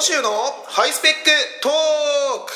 野州のハイスペックトーク。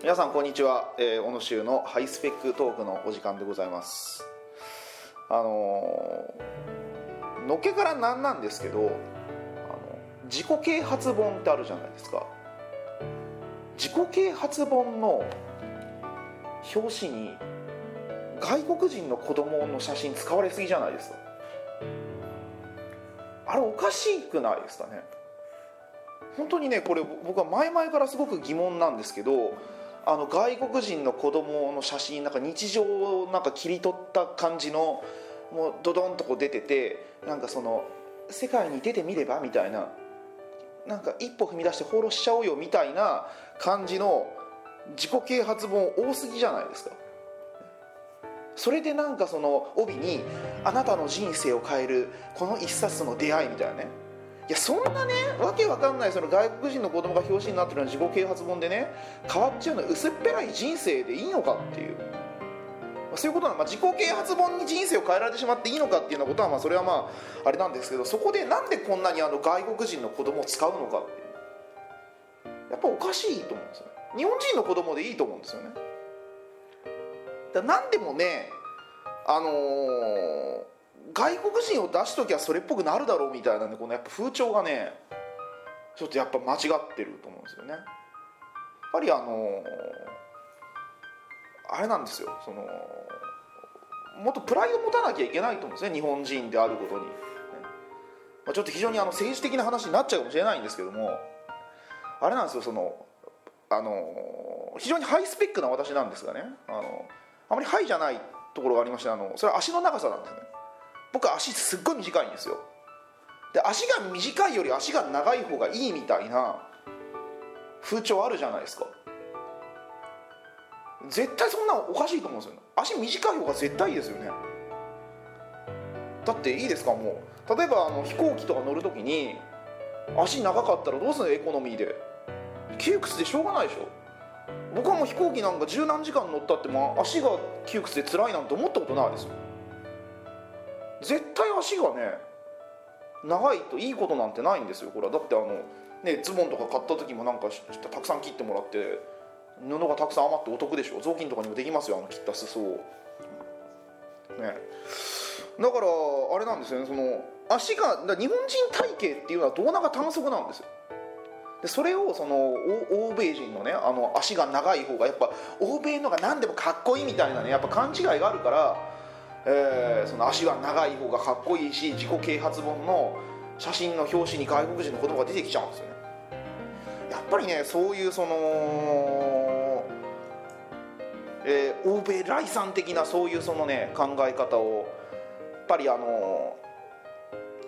皆さんこんにちは、えー、小野州のハイスペックトークのお時間でございます。あのー、のっけからなんなんですけどあの自己啓発本ってあるじゃないですか。自己啓発本の表紙に外国人の子供の写真使われすぎじゃないですか。あれおかしくないですかね。本当にねこれ僕は前々からすごく疑問なんですけどあの外国人の子供の写真なんか日常をなんか切り取った感じのもうドドンとこう出ててなんかその世界に出てみればみたいななんか一歩踏み出して放浪しちゃおうよみたいな感じの自己啓発本多すぎじゃないですか。それでなんかその帯に「あなたの人生を変えるこの一冊の出会い」みたいなね。いやそんなねわけわかんないその外国人の子供が表紙になってるような自己啓発本でね変わっちゃうの薄っぺらい人生でいいのかっていう。まあそういうことなの、まあ、自己啓発本に人生を変えられてしまっていいのかっていうようなことはまあそれはまああれなんですけどそこでなんでこんなにあの外国人の子供を使うのかっていう。やっぱおかしいと思うんですよね。日本人の子供でいいと思うんですよね。だ何でもねあのー、外国人を出しときゃそれっぽくなるだろうみたいなねこのやっぱ風潮がねちょっとやっぱ間違ってると思うんですよね。やっぱりあのー、あれなんですよ。そのもっとプライド持たなきゃいけないと思うんですね。日本人であることに、ね。まあ、ちょっと非常にあの政治的な話になっちゃうかもしれないんですけども。あれなんですよ。そのあの非常にハイスペックな私なんですがね。あのあまりハイじゃないところがありましてあのそれは足の長さなんですね。僕足すっごい短いんですよ。で足が短いより足が長い方がいいみたいな風潮あるじゃないですか。絶対そんなおかしいと思うんですよ。足短い方が絶対いいですよね。だっていいですかもう。例えばあの飛行機とか乗る時に足長かったらどうするの？エコノミーで。窮屈でしょうがないでしょ。僕はもう飛行機なんか十何時間乗ったっても足が窮屈で辛いなんて思ったことないですよ。絶対足がね長いといいことなんてないんですよこれは。だってあのねズボンとか買った時もなんかたくさん切ってもらって布がたくさん余ってお得でしょ。雑巾とかにもできますよあの切った裾を。ね。だからあれなんですよねその足が日本人体型っていうのは胴長短足なんですよ。でそれをその欧米人のねあの足が長い方がやっぱ欧米のが何でもかっこいいみたいなねやっぱ勘違いがあるから、えー、その足は長い方がかっこいいし自己啓発本の写真の表紙に外国人の子供が出てきちゃうんですよね。やっぱりねそういうその、えー、欧米来産的なそういうそのね考え方をやっぱりあの、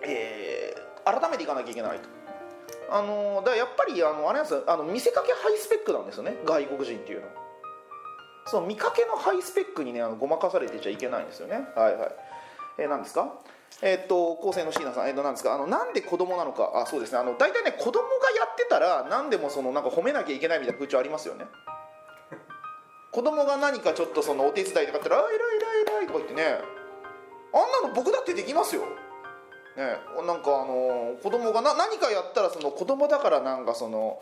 えー、改めていかなきゃいけないと。あのだやっぱりあのあれなんですあの見せかけハイスペックなんですよね。外国人っていうの。はその見かけのハイスペックにねあのごまかされてちゃいけないんですよね。はいはい。えー、何ですか？えー、っと高専の椎名さん、えー、っと何ですか？あのなんで子供なのか。あそうですね。あの大体ね子供がやってたら何でもそのなんか褒めなきゃいけないみたいな風潮ありますよね。子供が何かちょっとそのお手伝いとかったら「あ偉い偉い偉い」とか言ってね。あんなの僕だってできますよ。ね、なんかあの子供がな何かやったらその子供だからなんかその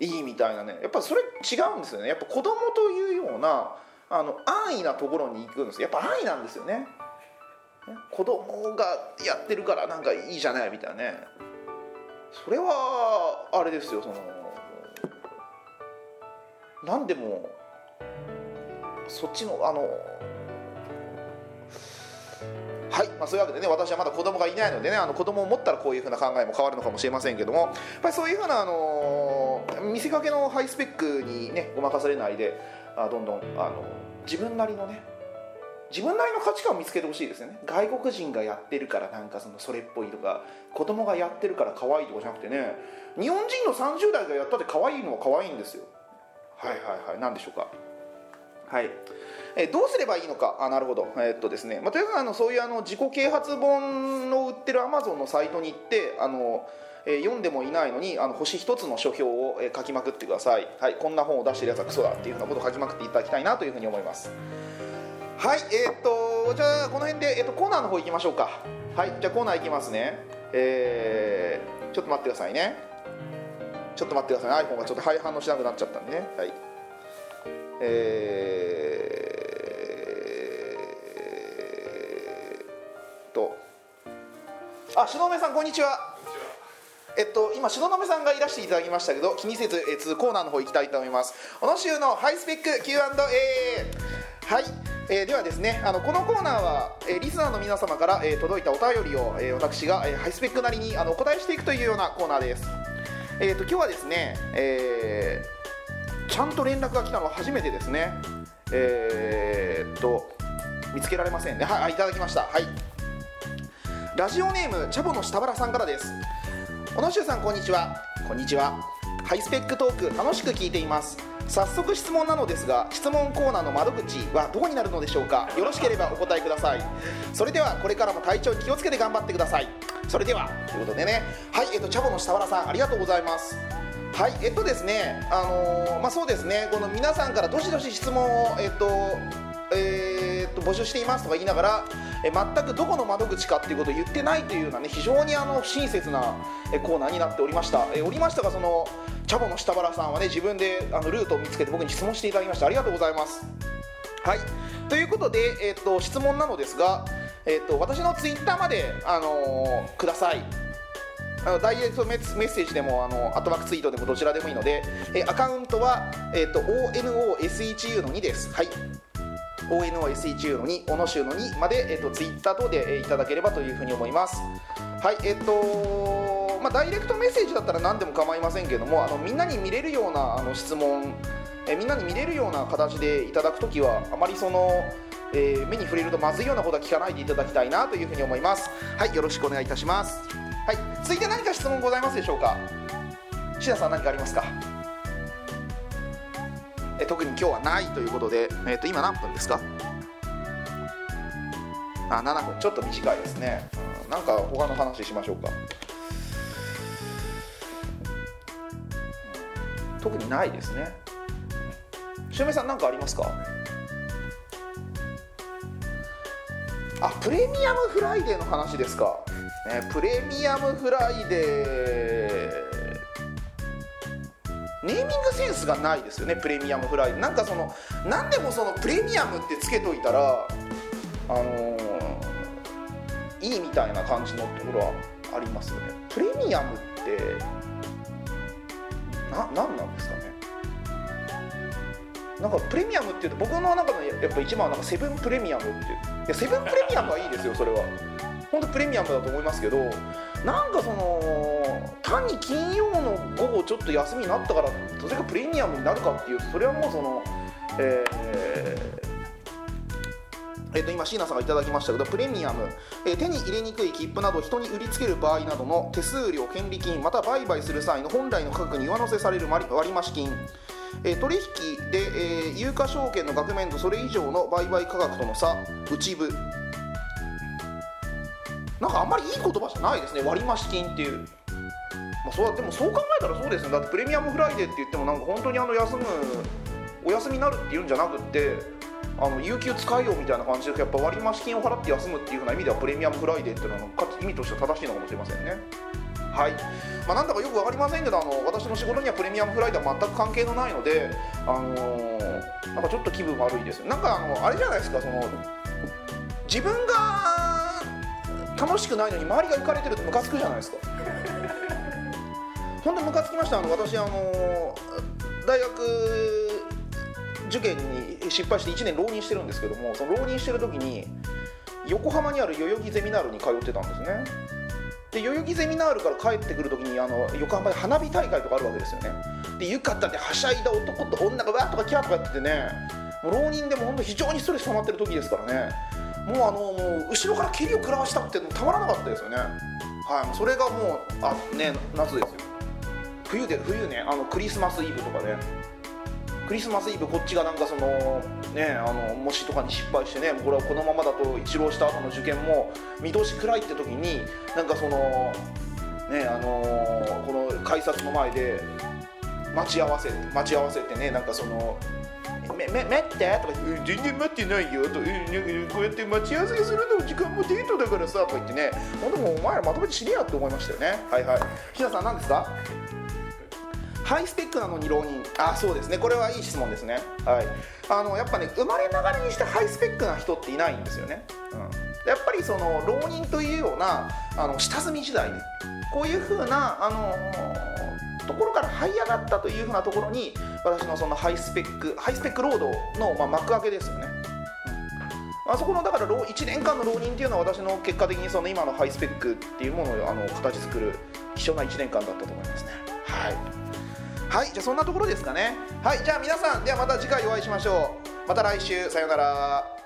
いいみたいなねやっぱそれ違うんですよね。やっぱ子供というようなあの安易なところに行くんですやっぱ安易なんですよね。子供がやってるからなんかいいじゃないみたいなね。それはあれですよその何でもそっちのあのはい、まあ、そういうわけでね私はまだ子供がいないのでねあの子供を持ったらこういうふうな考えも変わるのかもしれませんけども。やっぱりそういうふうな、あのー、見せかけのハイスペックにねごまかされないであどんどん、あの自分なりのね自分なりの価値観を見つけてほしいですよね。外国人がやってるからなんかそのそれっぽいとか子供がやってるから可愛いとかじゃなくてね日本人の30代がやったって可愛いのは可愛いんですよ。はいはいはい。何でしょうか。はい。えどうすればいいのか？あなるほど。えー、っとですね、まあ、とりあえずあのそういうあの自己啓発本の売ってるアマゾンのサイトに行ってあのえー読んでもいないのにあの星一つの書評を、えー書きまくってください、はい、こんな本を出してるやつはクソだっていうふうなことを書きまくっていただきたいなというふうに思います。はい。えーっとじゃあこの辺で、えーっとコーナーの方行きましょうか。はい。じゃあコーナー行きますね。えーちょっと待ってくださいね。ちょっと待ってください iPhone がちょっとはい反応しなくなっちゃったんでね。はい。えーと。あ篠梅さんこんにちは。えっと、今東雲さんがいらしていただきましたけど気にせず、えーコーナーの方行きたいと思います。小野州のハイスペック Q&A はい、えーではですねあのこのコーナーは、えーリスナーの皆様から、えー届いたお便りを、えー私が、えーハイスペックなりにあのお答えしていくというようなコーナーです。えー、と今日はですね、えーちゃんと連絡が来たのは初めてですね。えーっと見つけられませんね。はいあいただきました。はい。ラジオネームチャボの下原さんからです。小野修さんこんにちは。こんにちは。ハイスペックトーク楽しく聞いています。早速質問なのですが質問コーナーの窓口はどこになるのでしょうか？よろしければお答えください。それではこれからも体調に気をつけて頑張ってください。それではということでね。はいえっとチャボの下原さんありがとうございますはいえっとですねあのーまあそうですねこの皆さんからどしどし質問をえっとえーっと募集していますとか言いながらえ全くどこの窓口かっていうことを言ってないというようなね非常にあの不親切なコーナーになっておりました。えおりましたがそのチャボの下原さんはね自分であのルートを見つけて僕に質問していただきました。ありがとうございます。はい。ということで、えっと質問なのですが、えっと私のツイッターまで、あのーください。あのダイレクトメッセージでもあのアットマークツイートでもどちらでもいいので、えアカウントは、えー、と ONOSHU の2ですはい ONOSHU の2、小野州の2まで、えっと、ツイッター等で、えーいただければというふうに思います。はい、えっと、まあ、ダイレクトメッセージだったら何でも構いませんけども、あのみんなに見れるようなあの質問、えーみんなに見れるような形でいただくときは、あまりその、えー目に触れるとまずいようなことは聞かないでいただきたいなというふうに思います。はい、よろしくお願いいたします。はい、続いて何か質問ございますでしょうか？シ田さん何かありますか？え特に今日はないということで、えー、と今何分ですか？あ7分。ちょっと短いですね、うんなんか他の話しましょうか。特にないですね。しゅめさん何かありますか？あプレミアムフライデーの話ですか、ね、プレミアムフライデー。ネーミングセンスがないですよねプレミアムフライデー。なんかその何でもそのプレミアムってつけといたらあのーいいみたいな感じのところはありますよね。プレミアムってな何なんですかね。なんかプレミアムっていうと僕の中のやっぱ一番はなんかセブンプレミアムっていう。いやセブンプレミアムはいいですよそれは。本当プレミアムだと思いますけどなんかその単に金曜の午後ちょっと休みになったからそれがプレミアムになるかっていうとそれはもうそのえーえー、と今椎名さんがいただきましたけどプレミアム、えー手に入れにくい切符など人に売りつける場合などの手数料権利金また売買する際の本来の価格に上乗せされる割増金えー取引で、えー有価証券の額面とそれ以上の売買価格との差内部なんかあんまりいい言葉じゃないですね。割増金っていう、まあ、そうでもそう考えたらそうですね。だってプレミアムフライデーって言ってもなんか本当にあの休むお休みになるっていうんじゃなくってあの有給使えよみたいな感じでやっぱ割増金を払って休むっていうふうな意味ではプレミアムフライデーっていうのは意味としては正しいのかもしれませんね。はい、まあ、なんだかよく分かりませんけどあの私の仕事にはプレミアムフライデーは全く関係のないのであのーなんかちょっと気分悪いですなんかあのあれじゃないですかその自分が楽しくないのに周りが浮かれてるとムカつくじゃないですか。本当にムカつきました。あの私あの大学受験に失敗して1年浪人してるんですけどもその浪人してる時に横浜にある代々木ゼミナールに通ってたんですね。で代々木ゼミナールから帰ってくる時にあの横浜で花火大会とかあるわけですよね。で浴衣ではしゃいだ男と女がわーっとかキャーとかやっててねもう浪人でも本当非常にストレス溜まってる時ですからねもうあのもう後ろから蹴りを食らわしたくてたまらなかったですよね。はいそれがもうあね夏ですよ。冬で冬ねあのクリスマスイブとかね。クリスマスイブこっちがなんかそのねあの模試とかに失敗してねこれはこのままだと一浪した後の受験も見通し暗いって時になんかそのねあのこの改札の前で待ち合わせ待ち合わせてねなんかその「めめ待って」とか言って「全然待ってないよ」と「こうやって待ち合わせするの時間もデートだからさ」とか言ってね。ほんともうお前らまとめて死ねやって思いましたよね。はいはい。ひなさん何ですか？ハイスペックなのに浪人。あそうですね。これはいい質問ですね。はい。あのやっぱね生まれながらにしてハイスペックな人っていないんですよね、うん、やっぱりその浪人というようなあの下積み時代に。こういうふうなあのところから這い上がったというふうなところに私のそのハイスペックハイスペック労働の、まあ、幕開けですよね。あそこのだから1年間の浪人っていうのは私の結果的にその今のハイスペックっていうものをあの形作る貴重な1年間だったと思いますね。はい。はいじゃあそんなところですかね。はいじゃあ皆さんではまた次回お会いしましょう。また来週さようなら。